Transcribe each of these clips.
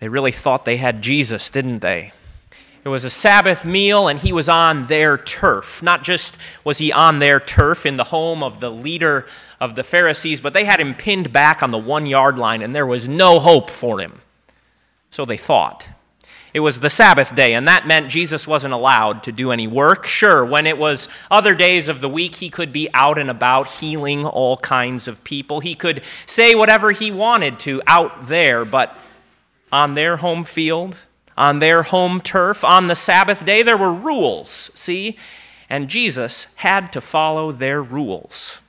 They really thought they had Jesus, didn't they? It was a Sabbath meal, and he was on their turf. Not just was he on their turf in the home of the leader of the Pharisees, but they had him pinned back on the one yard line, and there was no hope for him. So they thought. It was the Sabbath day, and that meant Jesus wasn't allowed to do any work. Sure, when it was other days of the week, he could be out and about healing all kinds of people. He could say whatever he wanted to out there, but on their home field, on their home turf, on the Sabbath day, there were rules, see? And Jesus had to follow their rules.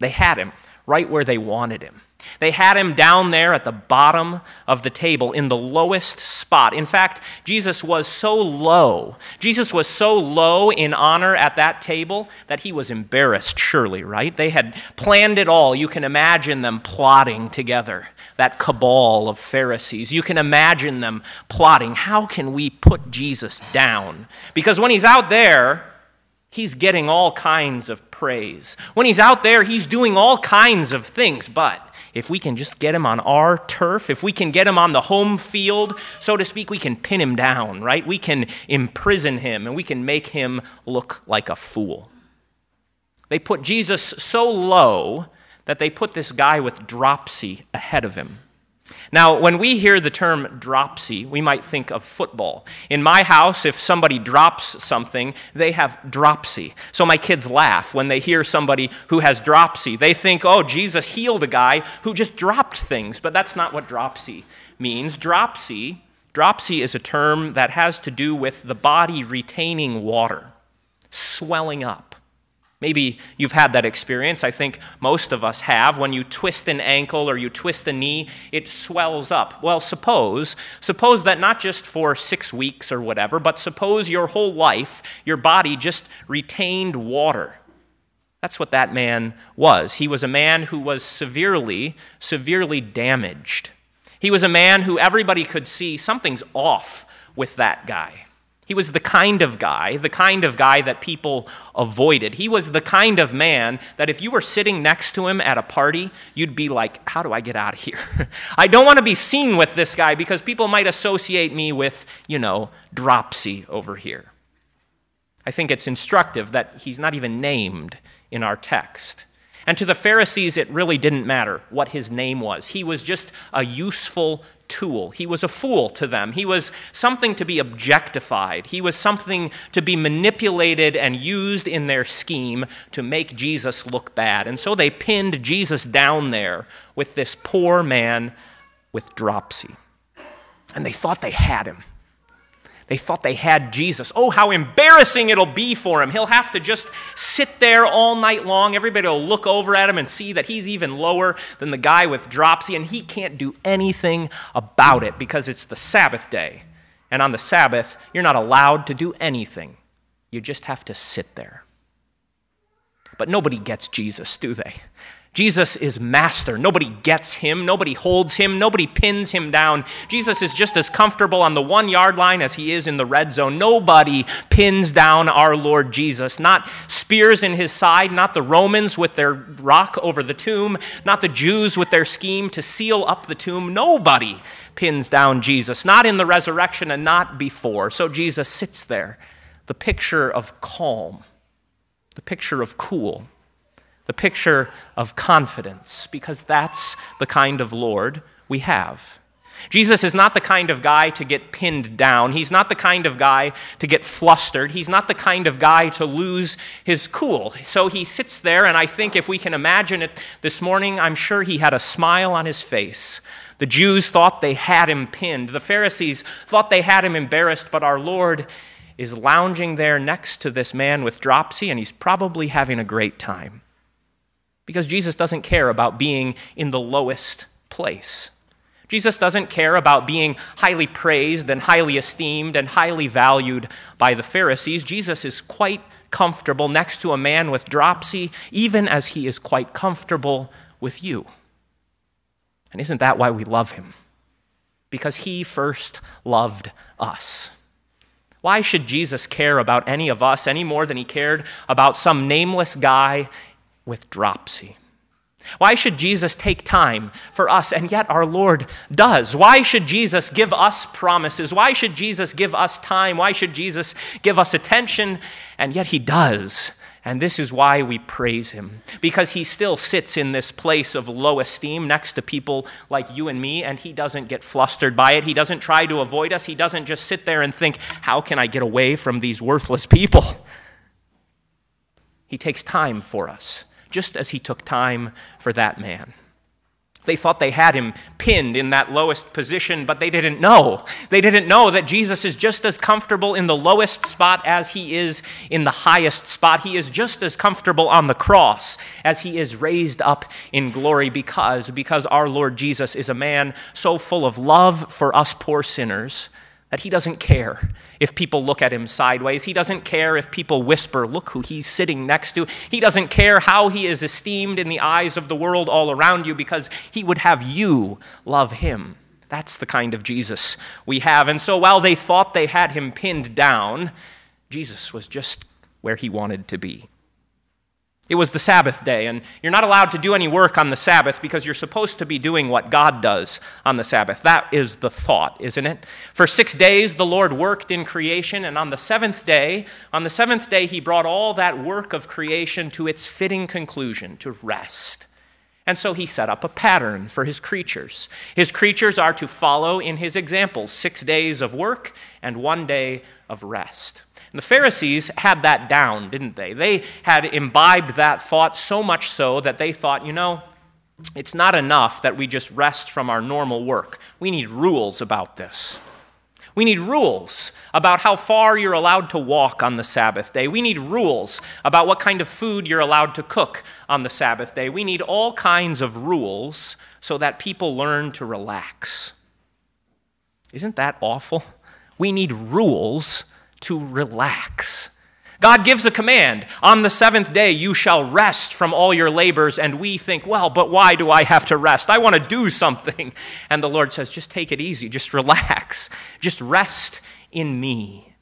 They had him right where they wanted him. They had him down there at the bottom of the table in the lowest spot. In fact, Jesus was so low, Jesus was so low in honor at that table that he was embarrassed, surely, right? They had planned it all. You can imagine them plotting together, that cabal of Pharisees. You can imagine them plotting how can we put Jesus down? Because when he's out there, he's getting all kinds of praise. When he's out there, he's doing all kinds of things, but if we can just get him on our turf, if we can get him on the home field, so to speak, we can pin him down, right? We can imprison him and we can make him look like a fool. They put Jesus so low that they put this guy with dropsy ahead of him. Now, when we hear the term dropsy, we might think of football. In my house, if somebody drops something, they have dropsy. So my kids laugh when they hear somebody who has dropsy. They think, oh, Jesus healed a guy who just dropped things. But that's not what dropsy means. Dropsy, dropsy is a term that has to do with the body retaining water, swelling up. Maybe you've had that experience. I think most of us have. When you twist an ankle or you twist a knee, it swells up. Well, suppose, suppose that not just for six weeks or whatever, but suppose your whole life, your body just retained water. That's what that man was. He was a man who was severely, severely damaged. He was a man who everybody could see something's off with that guy. He was the kind of guy, the kind of guy that people avoided. He was the kind of man that if you were sitting next to him at a party, you'd be like, How do I get out of here? I don't want to be seen with this guy because people might associate me with, you know, dropsy over here. I think it's instructive that he's not even named in our text. And to the Pharisees, it really didn't matter what his name was. He was just a useful tool. He was a fool to them. He was something to be objectified. He was something to be manipulated and used in their scheme to make Jesus look bad. And so they pinned Jesus down there with this poor man with dropsy. And they thought they had him. They thought they had Jesus. Oh, how embarrassing it'll be for him. He'll have to just sit there all night long. Everybody will look over at him and see that he's even lower than the guy with dropsy, and he can't do anything about it because it's the Sabbath day. And on the Sabbath, you're not allowed to do anything, you just have to sit there. But nobody gets Jesus, do they? Jesus is master. Nobody gets him. Nobody holds him. Nobody pins him down. Jesus is just as comfortable on the one yard line as he is in the red zone. Nobody pins down our Lord Jesus. Not spears in his side, not the Romans with their rock over the tomb, not the Jews with their scheme to seal up the tomb. Nobody pins down Jesus, not in the resurrection and not before. So Jesus sits there, the picture of calm, the picture of cool the picture of confidence, because that's the kind of Lord we have. Jesus is not the kind of guy to get pinned down. He's not the kind of guy to get flustered. He's not the kind of guy to lose his cool. So he sits there, and I think if we can imagine it this morning, I'm sure he had a smile on his face. The Jews thought they had him pinned. The Pharisees thought they had him embarrassed, but our Lord is lounging there next to this man with dropsy, and he's probably having a great time. Because Jesus doesn't care about being in the lowest place. Jesus doesn't care about being highly praised and highly esteemed and highly valued by the Pharisees. Jesus is quite comfortable next to a man with dropsy, even as he is quite comfortable with you. And isn't that why we love him? Because he first loved us. Why should Jesus care about any of us any more than he cared about some nameless guy with dropsy. Why should Jesus take time for us, and yet our Lord does? Why should Jesus give us promises? Why should Jesus give us time? Why should Jesus give us attention? And yet he does. And this is why we praise him, because he still sits in this place of low esteem next to people like you and me, and he doesn't get flustered by it. He doesn't try to avoid us. He doesn't just sit there and think, How can I get away from these worthless people? He takes time for us just as he took time for that man. They thought they had him pinned in that lowest position, but they didn't know. They didn't know that Jesus is just as comfortable in the lowest spot as he is in the highest spot. He is just as comfortable on the cross as he is raised up in glory because because our Lord Jesus is a man so full of love for us poor sinners that he doesn't care if people look at him sideways. He doesn't care if people whisper, Look who he's sitting next to. He doesn't care how he is esteemed in the eyes of the world all around you because he would have you love him. That's the kind of Jesus we have. And so while they thought they had him pinned down, Jesus was just where he wanted to be. It was the Sabbath day, and you're not allowed to do any work on the Sabbath because you're supposed to be doing what God does on the Sabbath. That is the thought, isn't it? For six days the Lord worked in creation, and on the seventh day, on the seventh day, he brought all that work of creation to its fitting conclusion, to rest. And so he set up a pattern for his creatures. His creatures are to follow in his example six days of work and one day of rest. And the Pharisees had that down, didn't they? They had imbibed that thought so much so that they thought, you know, it's not enough that we just rest from our normal work. We need rules about this. We need rules about how far you're allowed to walk on the Sabbath day. We need rules about what kind of food you're allowed to cook on the Sabbath day. We need all kinds of rules so that people learn to relax. Isn't that awful? We need rules to relax. God gives a command on the seventh day, you shall rest from all your labors. And we think, well, but why do I have to rest? I want to do something. And the Lord says, just take it easy, just relax, just rest in me.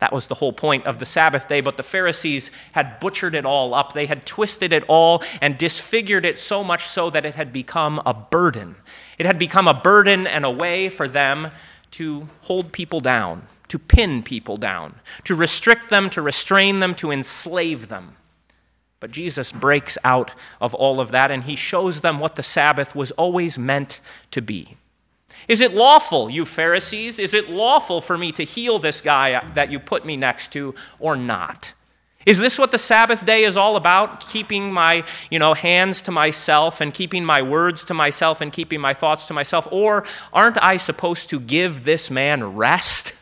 That was the whole point of the Sabbath day, but the Pharisees had butchered it all up. They had twisted it all and disfigured it so much so that it had become a burden. It had become a burden and a way for them to hold people down to pin people down, to restrict them, to restrain them, to enslave them. But Jesus breaks out of all of that and he shows them what the Sabbath was always meant to be. Is it lawful, you Pharisees? Is it lawful for me to heal this guy that you put me next to or not? Is this what the Sabbath day is all about? Keeping my, you know, hands to myself and keeping my words to myself and keeping my thoughts to myself? Or aren't I supposed to give this man rest?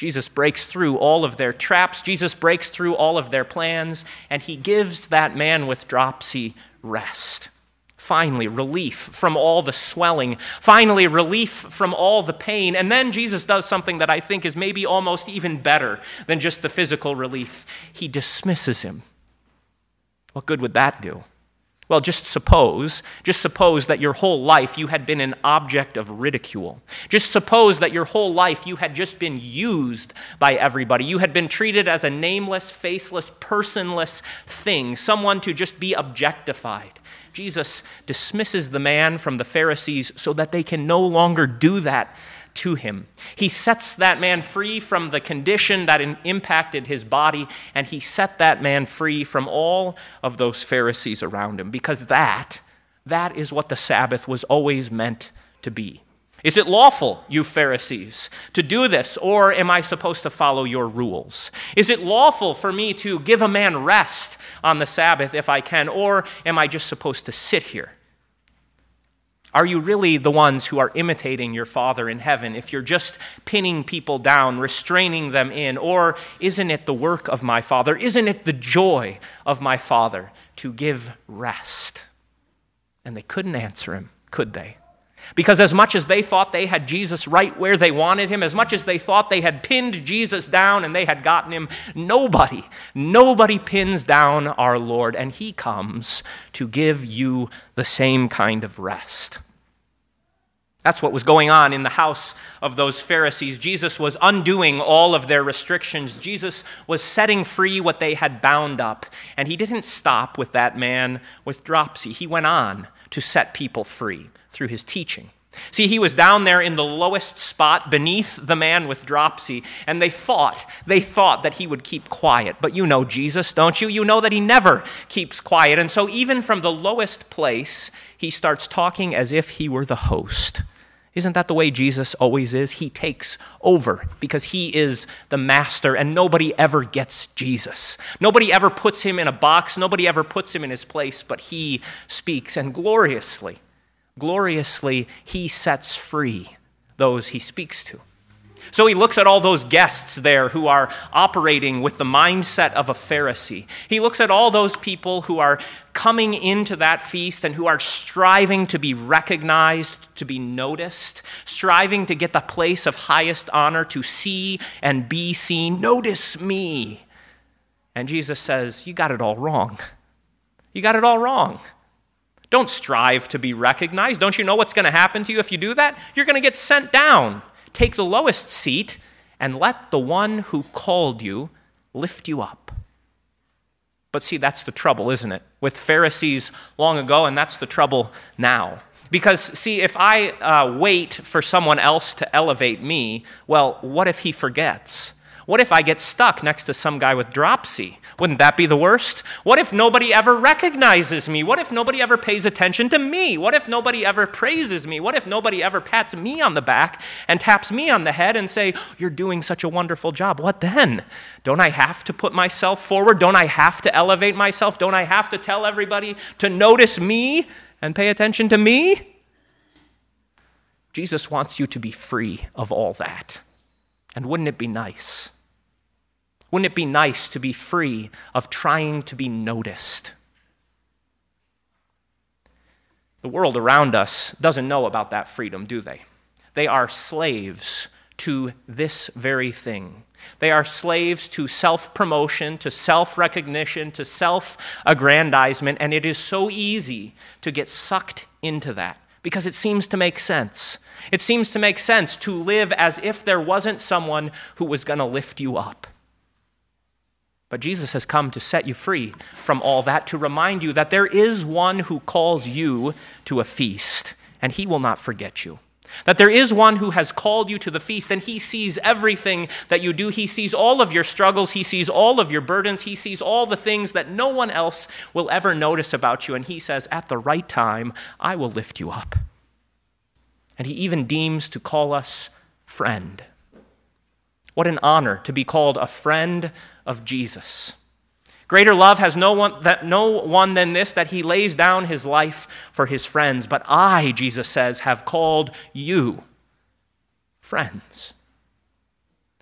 Jesus breaks through all of their traps. Jesus breaks through all of their plans, and he gives that man with dropsy rest. Finally, relief from all the swelling. Finally, relief from all the pain. And then Jesus does something that I think is maybe almost even better than just the physical relief. He dismisses him. What good would that do? Well, just suppose, just suppose that your whole life you had been an object of ridicule. Just suppose that your whole life you had just been used by everybody. You had been treated as a nameless, faceless, personless thing, someone to just be objectified. Jesus dismisses the man from the Pharisees so that they can no longer do that to him. He sets that man free from the condition that impacted his body, and he set that man free from all of those Pharisees around him, because that, that is what the Sabbath was always meant to be. Is it lawful, you Pharisees, to do this, or am I supposed to follow your rules? Is it lawful for me to give a man rest on the Sabbath if I can, or am I just supposed to sit here? Are you really the ones who are imitating your Father in heaven if you're just pinning people down, restraining them in? Or isn't it the work of my Father? Isn't it the joy of my Father to give rest? And they couldn't answer him, could they? Because as much as they thought they had Jesus right where they wanted him, as much as they thought they had pinned Jesus down and they had gotten him, nobody, nobody pins down our Lord, and he comes to give you the same kind of rest. That's what was going on in the house of those Pharisees. Jesus was undoing all of their restrictions. Jesus was setting free what they had bound up. And he didn't stop with that man with dropsy. He went on to set people free through his teaching. See, he was down there in the lowest spot beneath the man with dropsy, and they thought, they thought that he would keep quiet. But you know Jesus, don't you? You know that he never keeps quiet. And so, even from the lowest place, he starts talking as if he were the host. Isn't that the way Jesus always is? He takes over because he is the master and nobody ever gets Jesus. Nobody ever puts him in a box, nobody ever puts him in his place, but he speaks and gloriously, gloriously, he sets free those he speaks to. So he looks at all those guests there who are operating with the mindset of a Pharisee. He looks at all those people who are coming into that feast and who are striving to be recognized, to be noticed, striving to get the place of highest honor, to see and be seen. Notice me. And Jesus says, You got it all wrong. You got it all wrong. Don't strive to be recognized. Don't you know what's going to happen to you if you do that? You're going to get sent down. Take the lowest seat and let the one who called you lift you up. But see, that's the trouble, isn't it? With Pharisees long ago, and that's the trouble now. Because, see, if I uh, wait for someone else to elevate me, well, what if he forgets? What if I get stuck next to some guy with dropsy? Wouldn't that be the worst? What if nobody ever recognizes me? What if nobody ever pays attention to me? What if nobody ever praises me? What if nobody ever pats me on the back and taps me on the head and say, "You're doing such a wonderful job." What then? Don't I have to put myself forward? Don't I have to elevate myself? Don't I have to tell everybody to notice me and pay attention to me? Jesus wants you to be free of all that. And wouldn't it be nice? Wouldn't it be nice to be free of trying to be noticed? The world around us doesn't know about that freedom, do they? They are slaves to this very thing. They are slaves to self promotion, to self recognition, to self aggrandizement, and it is so easy to get sucked into that because it seems to make sense. It seems to make sense to live as if there wasn't someone who was going to lift you up. But Jesus has come to set you free from all that, to remind you that there is one who calls you to a feast, and he will not forget you. That there is one who has called you to the feast, and he sees everything that you do. He sees all of your struggles, he sees all of your burdens, he sees all the things that no one else will ever notice about you. And he says, At the right time, I will lift you up. And he even deems to call us friend. What an honor to be called a friend of Jesus. Greater love has no one, that, no one than this that he lays down his life for his friends. But I, Jesus says, have called you friends.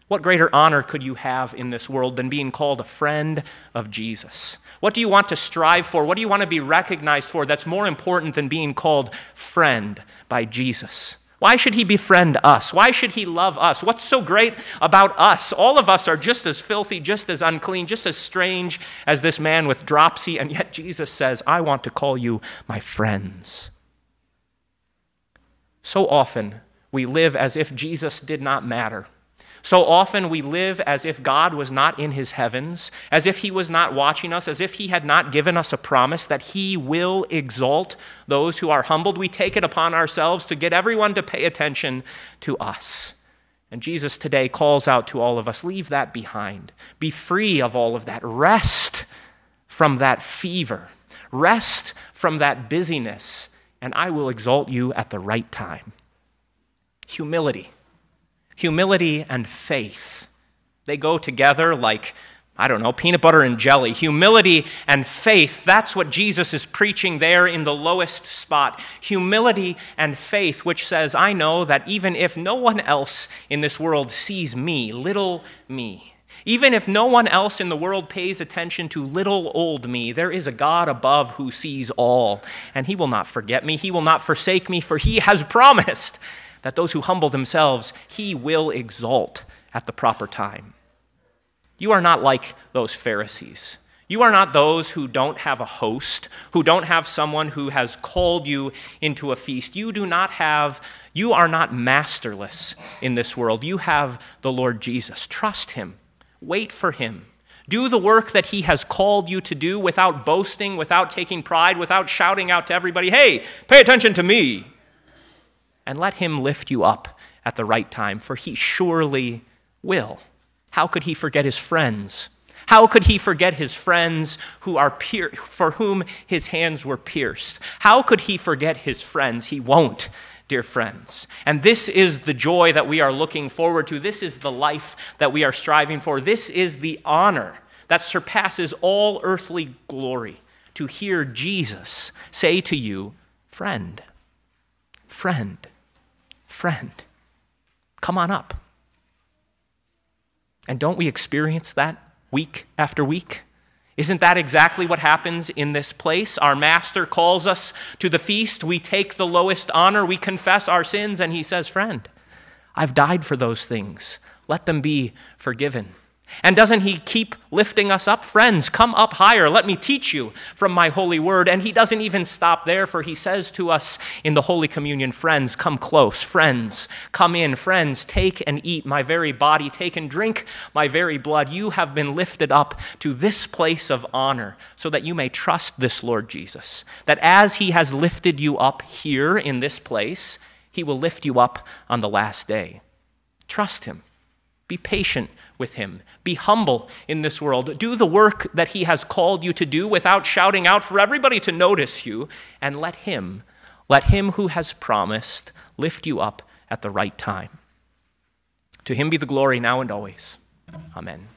What greater honor could you have in this world than being called a friend of Jesus? What do you want to strive for? What do you want to be recognized for that's more important than being called friend by Jesus? Why should he befriend us? Why should he love us? What's so great about us? All of us are just as filthy, just as unclean, just as strange as this man with dropsy, and yet Jesus says, I want to call you my friends. So often we live as if Jesus did not matter. So often we live as if God was not in his heavens, as if he was not watching us, as if he had not given us a promise that he will exalt those who are humbled. We take it upon ourselves to get everyone to pay attention to us. And Jesus today calls out to all of us leave that behind. Be free of all of that. Rest from that fever. Rest from that busyness, and I will exalt you at the right time. Humility humility and faith. They go together like, I don't know, peanut butter and jelly. Humility and faith, that's what Jesus is preaching there in the lowest spot. Humility and faith, which says, I know that even if no one else in this world sees me, little me, even if no one else in the world pays attention to little old me, there is a God above who sees all, and he will not forget me. He will not forsake me, for he has promised that those who humble themselves, he will exalt at the proper time. You are not like those Pharisees. You are not those who don't have a host, who don't have someone who has called you into a feast. You do not have, you are not masterless in this world. You have the Lord Jesus. Trust him, wait for him. Do the work that he has called you to do without boasting, without taking pride, without shouting out to everybody, hey, pay attention to me. And let him lift you up at the right time, for he surely will. How could he forget his friends? How could he forget his friends who are pier- for whom his hands were pierced? How could he forget his friends? He won't, dear friends. And this is the joy that we are looking forward to. This is the life that we are striving for. This is the honor that surpasses all earthly glory to hear Jesus say to you, Friend, friend, friend, come on up. And don't we experience that week after week? Isn't that exactly what happens in this place? Our master calls us to the feast. We take the lowest honor. We confess our sins. And he says, Friend, I've died for those things. Let them be forgiven. And doesn't he keep lifting us up? Friends, come up higher. Let me teach you from my holy word. And he doesn't even stop there, for he says to us in the Holy Communion, Friends, come close. Friends, come in. Friends, take and eat my very body. Take and drink my very blood. You have been lifted up to this place of honor so that you may trust this Lord Jesus. That as he has lifted you up here in this place, he will lift you up on the last day. Trust him. Be patient with him. Be humble in this world. Do the work that he has called you to do without shouting out for everybody to notice you. And let him, let him who has promised, lift you up at the right time. To him be the glory now and always. Amen.